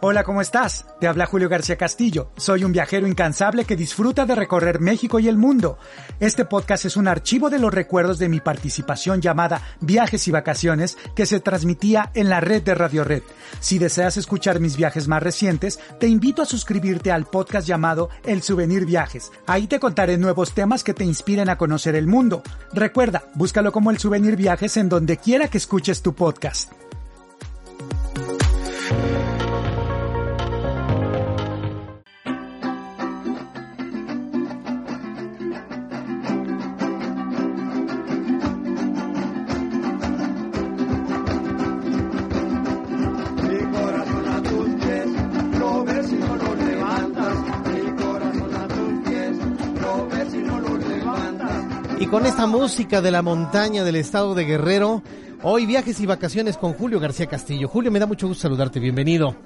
Hola, ¿cómo estás? Te habla Julio García Castillo. Soy un viajero incansable que disfruta de recorrer México y el mundo. Este podcast es un archivo de los recuerdos de mi participación llamada Viajes y Vacaciones que se transmitía en la red de Radio Red. Si deseas escuchar mis viajes más recientes, te invito a suscribirte al podcast llamado El Souvenir Viajes. Ahí te contaré nuevos temas que te inspiren a conocer el mundo. Recuerda, búscalo como El Souvenir Viajes en donde quiera que escuches tu podcast. Con esta música de la montaña del estado de Guerrero, hoy viajes y vacaciones con Julio García Castillo. Julio, me da mucho gusto saludarte, bienvenido.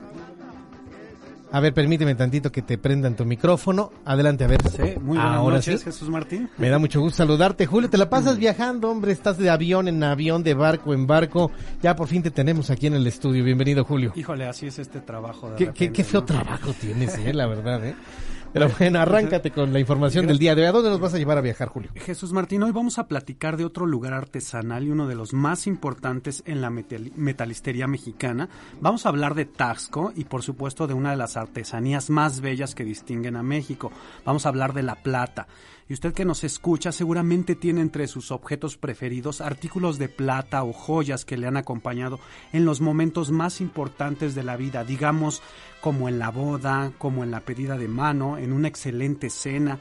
A ver, permíteme tantito que te prendan tu micrófono. Adelante, a ver. Sí, muy buenas Ahora noches, sí. Jesús Martín. Me da mucho gusto saludarte. Julio, te la pasas viajando, hombre. Estás de avión en avión, de barco en barco. Ya por fin te tenemos aquí en el estudio. Bienvenido, Julio. Híjole, así es este trabajo. De Qué, qué, repente, qué feo ¿no? trabajo tienes, eh, la verdad, eh. Pero bueno, arráncate con la información del día de hoy. ¿A dónde nos vas a llevar a viajar, Julio? Jesús Martín, hoy vamos a platicar de otro lugar artesanal y uno de los más importantes en la metal- metalistería mexicana. Vamos a hablar de Taxco y por supuesto de una de las artesanías más bellas que distinguen a México. Vamos a hablar de la plata. Y usted que nos escucha seguramente tiene entre sus objetos preferidos artículos de plata o joyas que le han acompañado en los momentos más importantes de la vida, digamos como en la boda, como en la pedida de mano, en una excelente cena.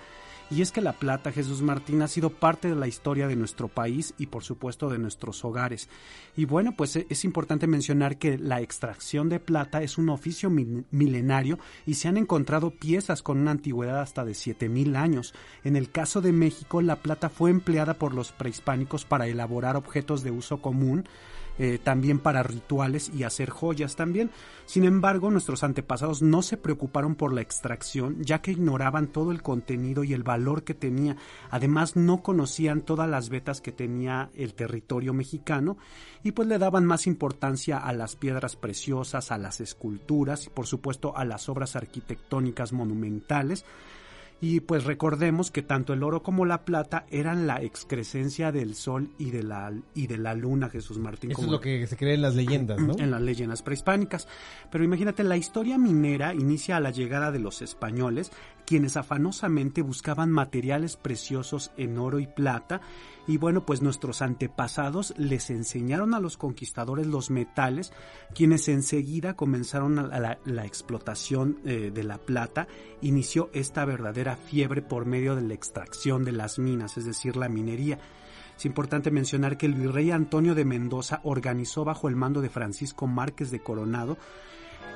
Y es que la plata, Jesús Martín, ha sido parte de la historia de nuestro país y por supuesto de nuestros hogares. Y bueno, pues e- es importante mencionar que la extracción de plata es un oficio mil- milenario y se han encontrado piezas con una antigüedad hasta de 7000 años. En el caso de México, la plata fue empleada por los prehispánicos para elaborar objetos de uso común, eh, también para rituales y hacer joyas también. Sin embargo, nuestros antepasados no se preocuparon por la extracción, ya que ignoraban todo el contenido y el valor que tenía. Además, no conocían todas las vetas que tenía el territorio mexicano y pues le daban más importancia a las piedras preciosas, a las esculturas y por supuesto a las obras arquitectónicas monumentales. Y pues recordemos que tanto el oro como la plata eran la excrescencia del sol y de la, y de la luna, Jesús Martín. Eso es lo que se cree en las leyendas, ¿no? en las leyendas prehispánicas. Pero imagínate, la historia minera inicia a la llegada de los españoles, quienes afanosamente buscaban materiales preciosos en oro y plata. Y bueno, pues nuestros antepasados les enseñaron a los conquistadores los metales, quienes enseguida comenzaron a la, la explotación eh, de la plata. Inició esta verdadera fiebre por medio de la extracción de las minas, es decir, la minería. Es importante mencionar que el virrey Antonio de Mendoza organizó bajo el mando de Francisco Márquez de Coronado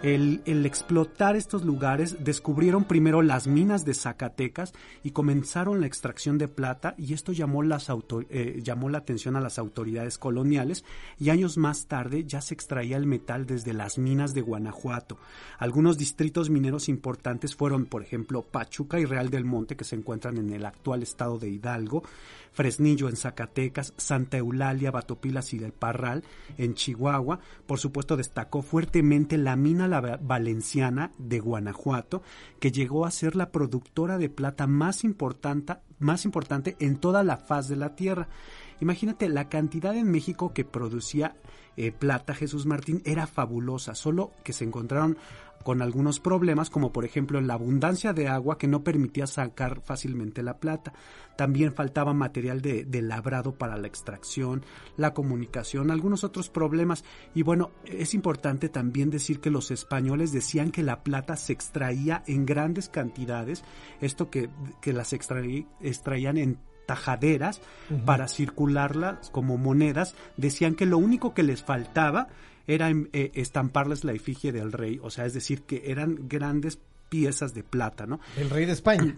el, el explotar estos lugares, descubrieron primero las minas de Zacatecas y comenzaron la extracción de plata y esto llamó, las auto- eh, llamó la atención a las autoridades coloniales y años más tarde ya se extraía el metal desde las minas de Guanajuato. Algunos distritos mineros importantes fueron, por ejemplo, Pachuca y Real del Monte, que se encuentran en el actual estado de Hidalgo, Fresnillo en Zacatecas, Santa Eulalia, Batopilas y del Parral en Chihuahua. Por supuesto, destacó fuertemente la mina La Va- Valenciana de Guanajuato, que llegó a ser la productora de plata más importante, más importante en toda la faz de la tierra. Imagínate la cantidad en México que producía eh, plata Jesús Martín era fabulosa, solo que se encontraron con algunos problemas, como por ejemplo la abundancia de agua que no permitía sacar fácilmente la plata. También faltaba material de, de labrado para la extracción, la comunicación, algunos otros problemas. Y bueno, es importante también decir que los españoles decían que la plata se extraía en grandes cantidades, esto que, que las extraí- extraían en tajaderas para circularlas como monedas, decían que lo único que les faltaba era eh, estamparles la efigie del rey, o sea, es decir, que eran grandes piezas de plata, ¿no? El rey de España.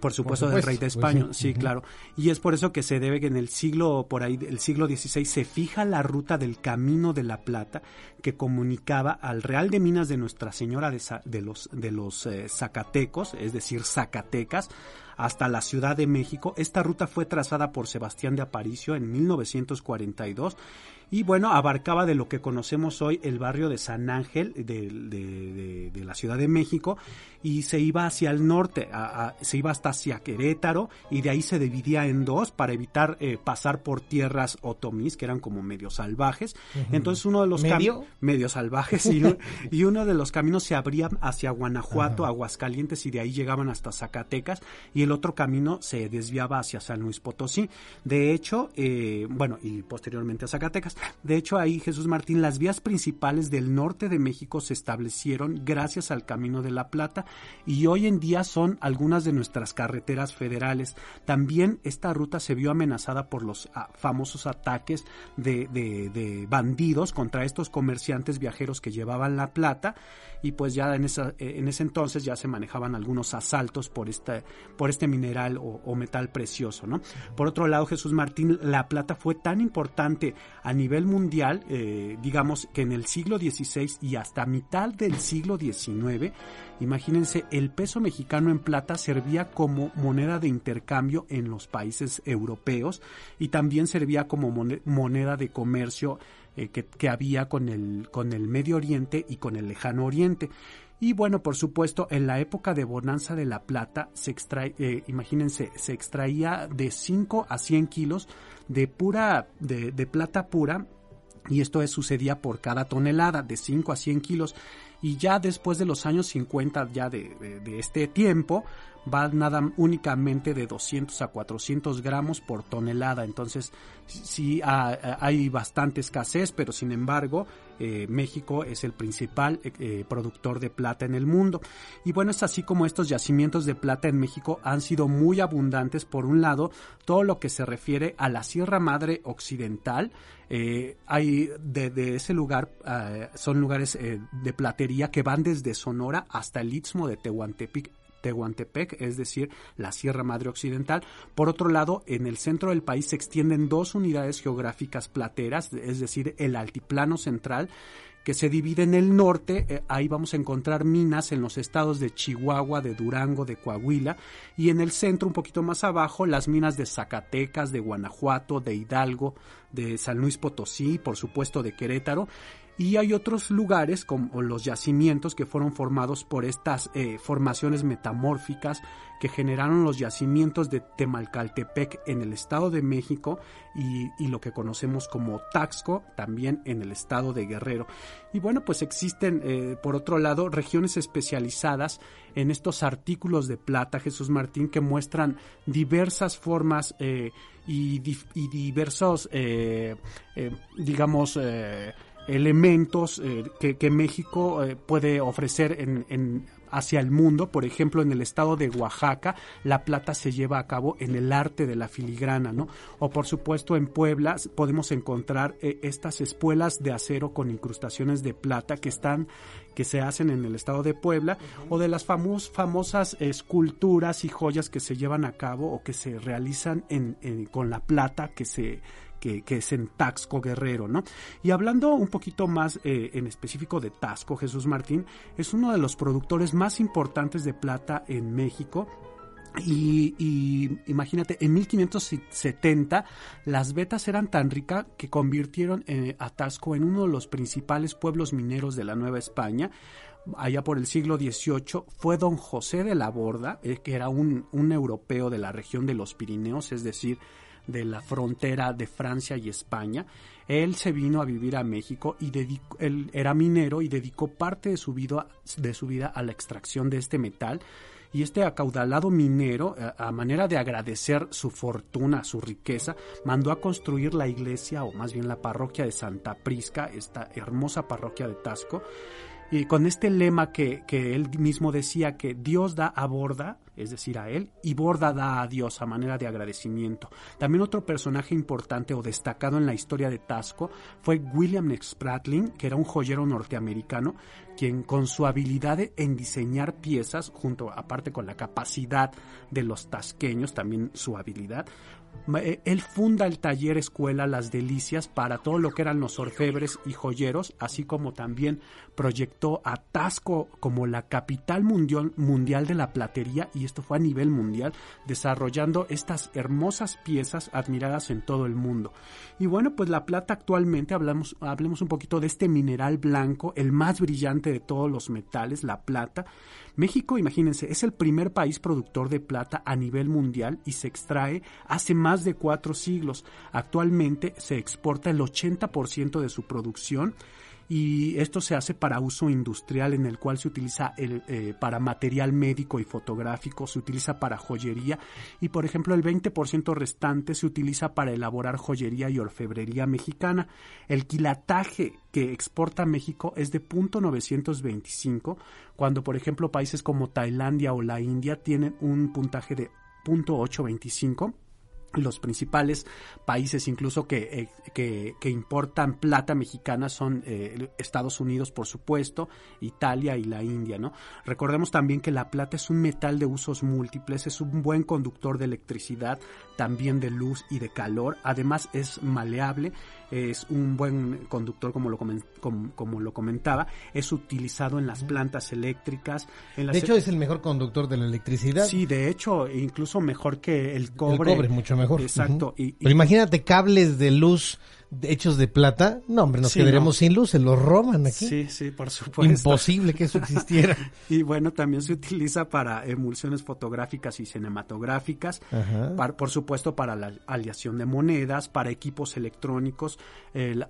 Por supuesto, Por del rey de pues España, sí. sí, claro. Y es por eso que se debe que en el siglo, por ahí, el siglo XVI, se fija la ruta del Camino de la Plata que comunicaba al Real de Minas de Nuestra Señora de, Za- de los, de los eh, Zacatecos, es decir, Zacatecas, hasta la Ciudad de México. Esta ruta fue trazada por Sebastián de Aparicio en 1942 y bueno, abarcaba de lo que conocemos hoy el barrio de San Ángel de, de, la Ciudad de México y se iba hacia el norte, se iba hasta hacia Querétaro y de ahí se dividía en dos para evitar eh, pasar por tierras otomís que eran como medio salvajes. Entonces uno de los ¿Medio? medio salvajes y, y, uno de los caminos se abría hacia Guanajuato, Aguascalientes y de ahí llegaban hasta Zacatecas y el otro camino se desviaba hacia San Luis Potosí. De hecho, eh, bueno, y posteriormente a Zacatecas. De hecho, ahí Jesús Martín, las vías principales del norte de México se establecieron gracias al Camino de la Plata y hoy en día son algunas de nuestras carreteras federales. También esta ruta se vio amenazada por los ah, famosos ataques de, bandidos contra estos comerciantes viajeros que llevaban la plata y pues ya en, esa, en ese entonces ya se manejaban algunos asaltos por este, por este mineral o, metal precioso. ¿no? Por otro lado, Jesús Martín, la plata fue tan importante a nivel mundial, eh, digamos que en el siglo XVI y hasta mitad del siglo XIX, imagínense, el peso mexicano en plata servía como moneda de intercambio en los países europeos y también servía como moneda de comercio eh, que, había con el, con el Medio Oriente y con el Lejano Oriente. Y bueno, por supuesto, en la época de bonanza de la plata, se extrae, eh, imagínense, se extraía de 5 a 100 kilos de pura, de, plata pura, y esto sucedía por cada tonelada, de 5 a 100 kilos. Y ya después de los años 50 ya de, de este tiempo, va nada únicamente de 200 a 400 gramos por tonelada. Entonces, sí hay bastante escasez, pero sin embargo, eh, México es el principal eh, eh, productor de plata en el mundo. Y bueno, es así como estos yacimientos de plata en México han sido muy abundantes. Por un lado, todo lo que se refiere a la Sierra Madre Occidental, hay de, ese lugar, son lugares de platería que van desde Sonora hasta el Istmo de Tehuantepec Tehuantepec, es decir, la Sierra Madre Occidental. Por otro lado, en el centro del país se extienden dos unidades geográficas plateras, es decir, el Altiplano Central, que se divide en el norte, eh, ahí vamos a encontrar minas en los estados de Chihuahua, de Durango, de Coahuila, y en el centro, un poquito más abajo, las minas de Zacatecas, de Guanajuato, de Hidalgo, de San Luis Potosí, por supuesto de Querétaro, y hay otros lugares como los yacimientos que fueron formados por estas eh, formaciones metamórficas que generaron los yacimientos de Temalcaltepec en el Estado de México y, lo que conocemos como Taxco también en el Estado de Guerrero. Y bueno, pues existen eh, por otro lado regiones especializadas en estos artículos de plata, Jesús Martín, que muestran diversas formas eh, y, diversos, digamos, elementos eh, que, México eh, puede ofrecer en, hacia el mundo. Por ejemplo, en el estado de Oaxaca, la plata se lleva a cabo en el arte de la filigrana, ¿no? O por supuesto en Puebla podemos encontrar eh, estas espuelas de acero con incrustaciones de plata que están que se hacen en el estado de Puebla o de las famosas esculturas y joyas que se llevan a cabo o que se realizan con la plata que se que, es en Taxco Guerrero, ¿no? Y hablando un poquito más eh, en específico de Taxco, Jesús Martín es uno de los productores más importantes de plata en México. Y, imagínate, en 1570 las vetas eran tan ricas que convirtieron eh, a Taxco en uno de los principales pueblos mineros de la Nueva España allá por el siglo XVIII, fue don José de la Borda, eh, que era un, un, europeo de la región de los Pirineos, es decir, de la frontera de Francia y España. Él se vino a vivir a México y era minero y dedicó parte de su vida, de su vida a la extracción de este metal. Y este acaudalado minero, eh, a, manera de agradecer su fortuna, su riqueza, mandó a construir la iglesia, o más bien la parroquia de Santa Prisca, esta hermosa parroquia de Tasco, y con este lema que, que él mismo decía que Dios da a borda, es decir, a él, y borda da a Dios a manera de agradecimiento. También otro personaje importante o destacado en la historia de Tasco fue William Spratling, que era un joyero norteamericano, quien con su habilidad en diseñar piezas, junto aparte con la capacidad de los tasqueños, también su habilidad, Eh, él funda el taller escuela Las Delicias para todo lo que eran los orfebres y joyeros, así como también proyectó a Tasco como la capital mundial, mundial de la platería, y esto fue a nivel mundial, desarrollando estas hermosas piezas admiradas en todo el mundo. Y bueno, pues la plata actualmente, hablamos, hablemos un poquito de este mineral blanco, el más brillante de todos los metales, la plata. México, imagínense, es el primer país productor de plata a nivel mundial y se extrae hace más de cuatro siglos. Actualmente se exporta el 80% de su producción y esto se hace para uso industrial en el cual se utiliza el, eh, para material médico y fotográfico, se utiliza para joyería y por ejemplo el 20% restante se utiliza para elaborar joyería y orfebrería mexicana. El quilataje que exporta México es de .925 cuando por ejemplo países como Tailandia o la India tienen un puntaje de .825 los principales países incluso que, eh, que, importan plata mexicana son eh, Estados Unidos, por supuesto, Italia y la India, ¿no? Recordemos también que la plata es un metal de usos múltiples, es un buen conductor de electricidad, también de luz y de calor, además es maleable, es un buen conductor como lo, como, lo comentaba, es utilizado en las plantas eléctricas. En de hecho es el mejor conductor de la electricidad. Sí, de hecho, incluso mejor que el cobre. El cobre, mucho mejor. Exacto. Pero imagínate cables de luz hechos de plata, no, hombre, nos quedaremos sin luz, se los roban aquí. Sí, sí, por supuesto. Imposible que eso existiera. y bueno, también se utiliza para emulsiones fotográficas y cinematográficas, por supuesto para la aleación de monedas, para equipos electrónicos,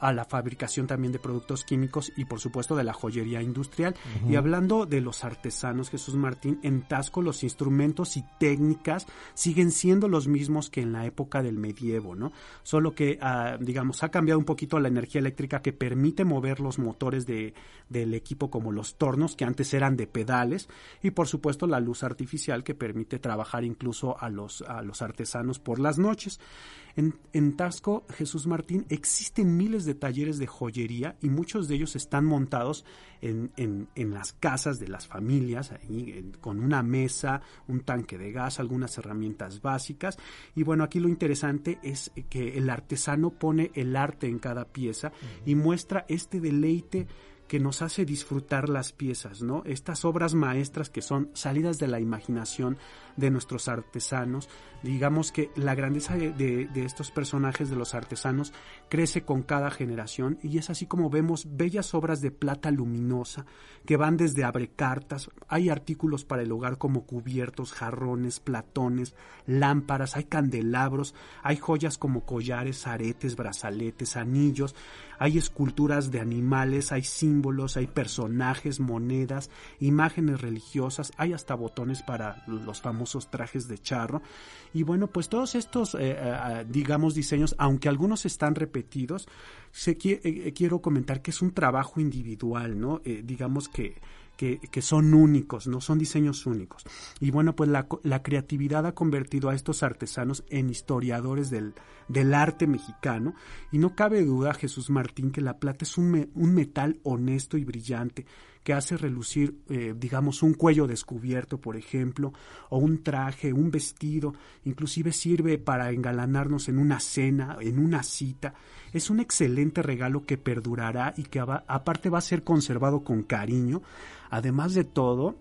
a la fabricación también de productos químicos y por supuesto de la joyería industrial. Y hablando de los artesanos, Jesús Martín, en Tasco los instrumentos y técnicas siguen siendo los mismos que en la época del medievo, ¿no? Solo que, ah, digamos, ha cambiado un poquito la energía eléctrica que permite mover los motores de, del equipo como los tornos que antes eran de pedales y por supuesto la luz artificial que permite trabajar incluso a los, a los artesanos por las noches. En, en Tasco, Jesús Martín, existen miles de talleres de joyería y muchos de ellos están montados en, en, en las casas de las familias, ahí, con una mesa, un tanque de gas, algunas herramientas básicas. Y bueno, aquí lo interesante es que el artesano pone el arte en cada pieza y muestra este deleite que nos hace disfrutar las piezas, ¿no? Estas obras maestras que son salidas de la imaginación de nuestros artesanos. Digamos que la grandeza de, estos personajes de los artesanos crece con cada generación y es así como vemos bellas obras de plata luminosa que van desde abrecartas, hay artículos para el hogar como cubiertos, jarrones, platones, lámparas, hay candelabros, hay joyas como collares, aretes, brazaletes, anillos, hay esculturas de animales, hay símbolos, hay personajes, monedas, imágenes religiosas, hay hasta botones para los famosos trajes de charro. Y bueno, pues todos estos, eh, eh, digamos, diseños, aunque algunos están repetidos, eh, quiero comentar que es un trabajo individual, ¿no? digamos que que, son únicos, no son diseños únicos. Y bueno, pues la, la, creatividad ha convertido a estos artesanos en historiadores del, del arte mexicano y no cabe duda, Jesús Martín, que la plata es un, un metal honesto y brillante que hace relucir, eh, digamos, un cuello descubierto, por ejemplo, o un traje, un vestido, inclusive sirve para engalanarnos en una cena, en una cita. Es un excelente regalo que perdurará y que aparte va a ser conservado con cariño. Además de todo,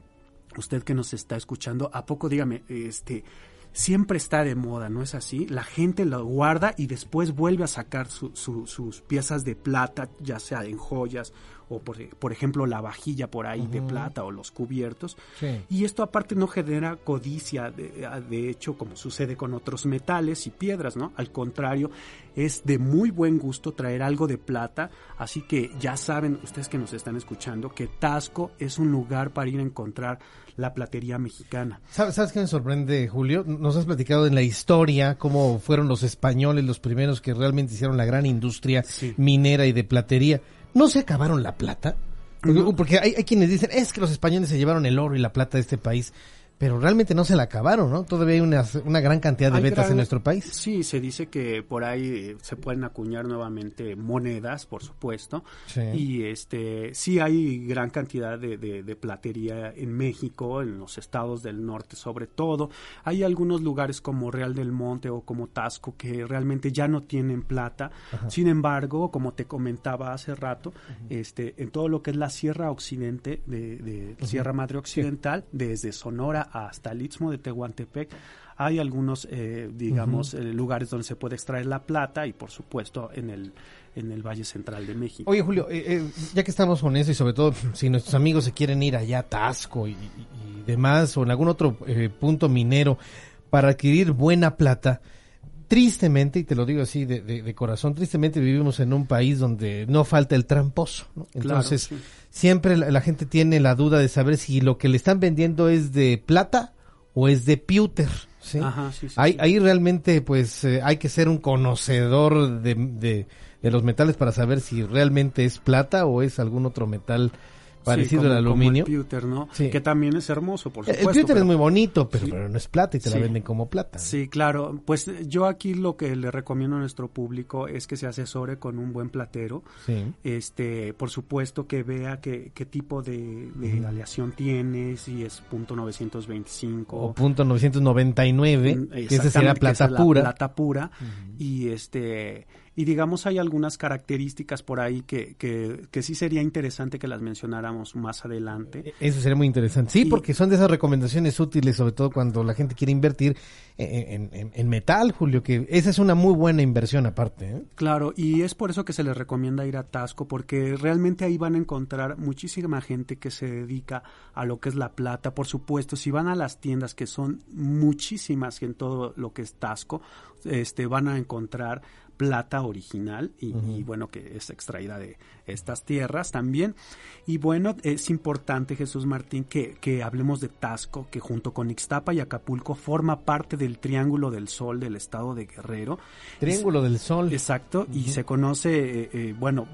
usted que nos está escuchando, ¿a poco dígame, este, siempre está de moda, ¿no es así? La gente lo guarda y después vuelve a sacar sus piezas de plata, ya sea en joyas o por, por ejemplo la vajilla por ahí de plata o los cubiertos. Y esto aparte no genera codicia, de, de, hecho, como sucede con otros metales y piedras, ¿no? Al contrario, es de muy buen gusto traer algo de plata, así que ya saben ustedes que nos están escuchando que Tasco es un lugar para ir a encontrar la platería mexicana. ¿Sabes, ¿Sabes qué me sorprende, Julio? Nos has platicado en la historia cómo fueron los españoles los primeros que realmente hicieron la gran industria minera y de platería. ¿No se acabaron la plata? Porque, hay, quienes dicen, es que los españoles se llevaron el oro y la plata de este país. Pero realmente no se la acabaron, ¿no? Todavía hay una, una gran cantidad de Hay vetas gran- en nuestro país. Sí, se dice que por ahí eh, se pueden acuñar nuevamente monedas, por supuesto. Sí. Y este sí hay gran cantidad de, de- de platería en México, en los estados del norte sobre todo. Hay algunos lugares como Real del Monte o como Tasco que realmente ya no tienen plata. Sin embargo, como te comentaba hace rato, este en todo lo que es la Sierra Occidente, de, de Sierra Madre Occidental, desde Sonora hasta el Istmo de Tehuantepec, hay algunos, eh, digamos, eh, lugares donde se puede extraer la plata y, por supuesto, en el, en el Valle Central de México. Oye, Julio, eh, eh, ya que estamos con eso y sobre todo si nuestros amigos se quieren ir allá a Tasco y, y- y demás o en algún otro eh, punto minero para adquirir buena plata, tristemente, y te lo digo así de, de- de corazón, tristemente vivimos en un país donde no falta el tramposo. ¿no? Claro, Entonces, sí. siempre la, la gente tiene la duda de saber si lo que le están vendiendo es de plata o es de pewter. ¿sí? Ajá, sí, sí, ahí, ahí realmente pues eh, hay que ser un conocedor de, de- de los metales para saber si realmente es plata o es algún otro metal parecido Sí, como- al como aluminio. el pewter, ¿no? Sí. Que también es hermoso, por el supuesto. pewter pero- es muy bonito, pero, Sí. pero no es plata y te la venden como plata. Sí, claro. Pues eh, yo aquí lo que le recomiendo a nuestro público es que se asesore con un buen platero. Sí. Este, por supuesto que vea qué, qué tipo de, de aleación tiene, si es punto 925 O punto 999, Mm, que esa que plata esa es la pura. plata pura. Y este y digamos hay algunas características por ahí que, que, que sí sería interesante que las mencionáramos más adelante. Eso sería muy interesante. Sí, Y- porque son de esas recomendaciones útiles, sobre todo cuando la gente quiere invertir en, en- en metal, Julio, que esa es una muy buena inversión aparte. ¿eh? Claro, y es por eso que se les recomienda ir a Tasco, porque realmente ahí van a encontrar muchísima gente que se dedica a lo que es la plata. Por supuesto, si van a las tiendas, que son muchísimas en todo lo que es Tasco, este, van a encontrar plata original y, y, bueno que es extraída de estas tierras también. Y bueno es importante Jesús Martín que, que hablemos de Tasco que junto con Ixtapa y Acapulco forma parte del Triángulo del Sol del estado de Guerrero. Triángulo del Sol. Exacto, y se conoce, eh, eh, bueno,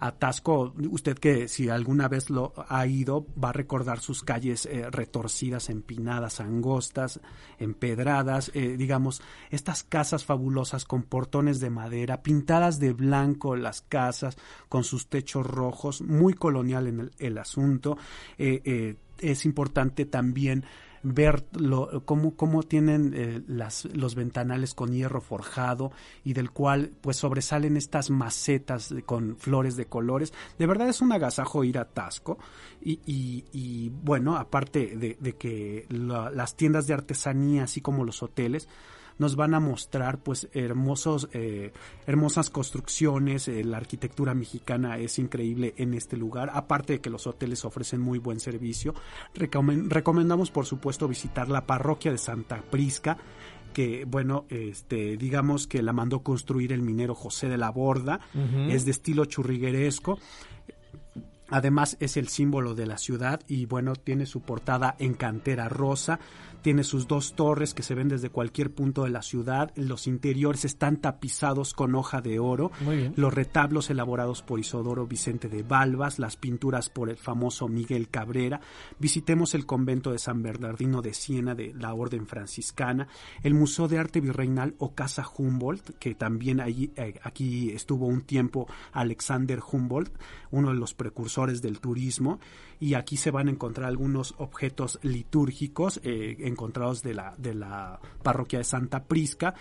a Tasco, usted que si alguna vez lo ha ido, va a recordar sus calles eh, retorcidas, empinadas, angostas, empedradas, eh, digamos, estas casas fabulosas con portones de madera, pintadas de blanco las casas, con sus techos rojos, muy colonial en el, el asunto. Eh, eh, es importante también ver lo, cómo, tienen eh, las, los ventanales con hierro forjado y del cual pues sobresalen estas macetas con flores de colores. De verdad es un agasajo ir a Tasco y, y, y, bueno, aparte de, de que la- las tiendas de artesanía así como los hoteles nos van a mostrar pues hermosos eh, hermosas construcciones eh, la arquitectura mexicana es increíble en este lugar aparte de que los hoteles ofrecen muy buen servicio. Recomen- recomendamos por supuesto visitar la parroquia de Santa Prisca que bueno este digamos que la mandó construir el minero José de la Borda es de estilo churrigueresco. Además es el símbolo de la ciudad y bueno, tiene su portada en cantera rosa, tiene sus dos torres que se ven desde cualquier punto de la ciudad, los interiores están tapizados con hoja de oro, Muy bien. los retablos elaborados por Isodoro Vicente de Balbas, las pinturas por el famoso Miguel Cabrera, visitemos el convento de San Bernardino de Siena de la Orden Franciscana, el Museo de Arte Virreinal o Casa Humboldt, que también allí, eh, aquí estuvo un tiempo Alexander Humboldt, uno de los precursores del turismo, y aquí se van a encontrar algunos objetos litúrgicos eh, encontrados de la, de la parroquia de Santa Prisca.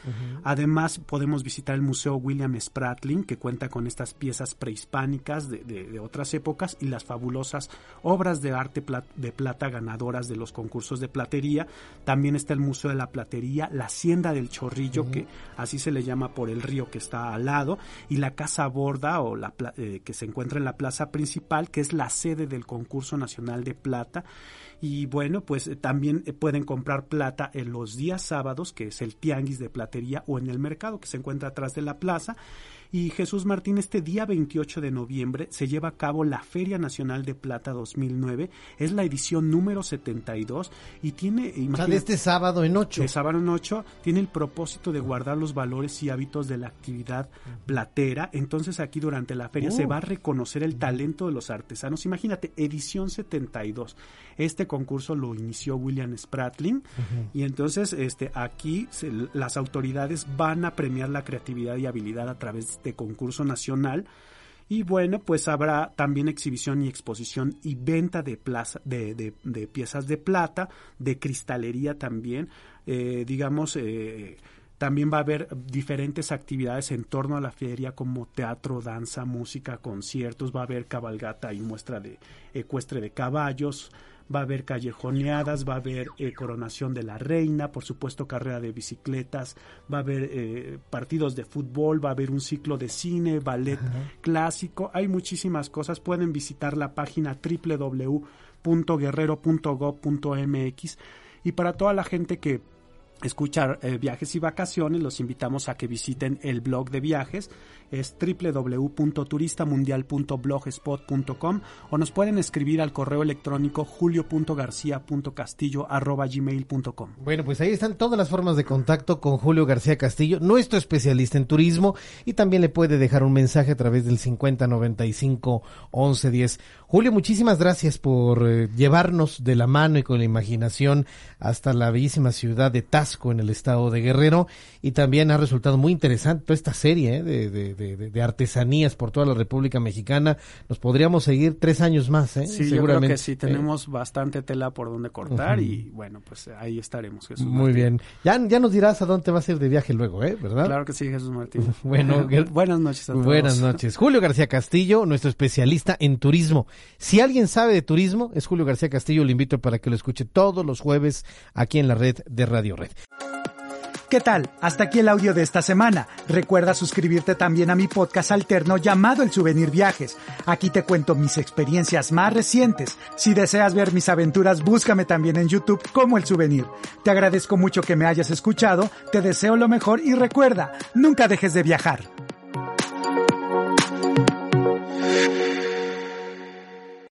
Además, podemos visitar el Museo William Spratling, que cuenta con estas piezas prehispánicas de, de- de otras épocas y las fabulosas obras de arte de plata ganadoras de los concursos de platería. También está el Museo de la Platería, la Hacienda del Chorrillo, que así se le llama por el río que está al lado, y la Casa Borda, o la eh, que se encuentra en la plaza principal, que es la sede del concurso nacional de plata. Y bueno, pues eh, también eh, pueden comprar plata en los días sábados, que es el tianguis de platería, o en el mercado que se encuentra atrás de la plaza. Y Jesús Martín, este día 28 de noviembre se lleva a cabo la Feria Nacional de Plata 2009. Es la edición número 72 y tiene... O sea, de este sábado en 8. De sábado en 8 tiene el propósito de guardar los valores y hábitos de la actividad platera. Entonces aquí durante la feria se Uh. va a reconocer el talento de los artesanos. Imagínate, edición 72. Este concurso lo inició William Spratling y entonces este aquí se- las autoridades van a premiar la creatividad y habilidad a través de este concurso nacional. Y bueno, pues habrá también exhibición y exposición y venta de, plaza, de, de- piezas de plata, de cristalería también. Eh, digamos, eh, también va a haber diferentes actividades en torno a la feria como teatro, danza, música, conciertos, va a haber cabalgata y muestra de ecuestre de caballos, va a haber callejoneadas, va a haber eh, coronación de la reina, por supuesto carrera de bicicletas, va a haber eh, partidos de fútbol, va a haber un ciclo de cine, ballet clásico, hay muchísimas cosas, pueden visitar la página www.guerrero.gov.mx y para toda la gente que escuchar eh, viajes y vacaciones, los invitamos a que visiten el blog de viajes, es www.turistamundial.blogspot.com o nos pueden escribir al correo electrónico julio.garcia.castillo.gmail.com. Bueno, pues ahí están todas las formas de contacto con Julio García Castillo, nuestro especialista en turismo, y también le puede dejar un mensaje a través del 5095 1110. Julio, muchísimas gracias por eh, llevarnos de la mano y con la imaginación hasta la bellísima ciudad de En el estado de Guerrero, y también ha resultado muy interesante toda esta serie eh, de, de- de- de- de artesanías por toda la República Mexicana. Nos podríamos seguir tres años más, ¿eh? Sí, yo creo que sí, tenemos bastante tela por donde cortar y bueno, pues ahí estaremos, Jesús. Muy Martín. bien. Ya, ya nos dirás a dónde vas a ir de viaje luego, ¿eh? ¿Verdad? Claro que sí, Jesús Martín. Bueno, buenas noches a todos. Buenas noches. Julio García Castillo, nuestro especialista en turismo. Si alguien sabe de turismo, es Julio García Castillo. Le invito para que lo escuche todos los jueves aquí en la red de Radio Red. ¿Qué tal? Hasta aquí el audio de esta semana. Recuerda suscribirte también a mi podcast alterno llamado El Souvenir Viajes. Aquí te cuento mis experiencias más recientes. Si deseas ver mis aventuras, búscame también en YouTube como El Souvenir. Te agradezco mucho que me hayas escuchado, te deseo lo mejor y recuerda, nunca dejes de viajar.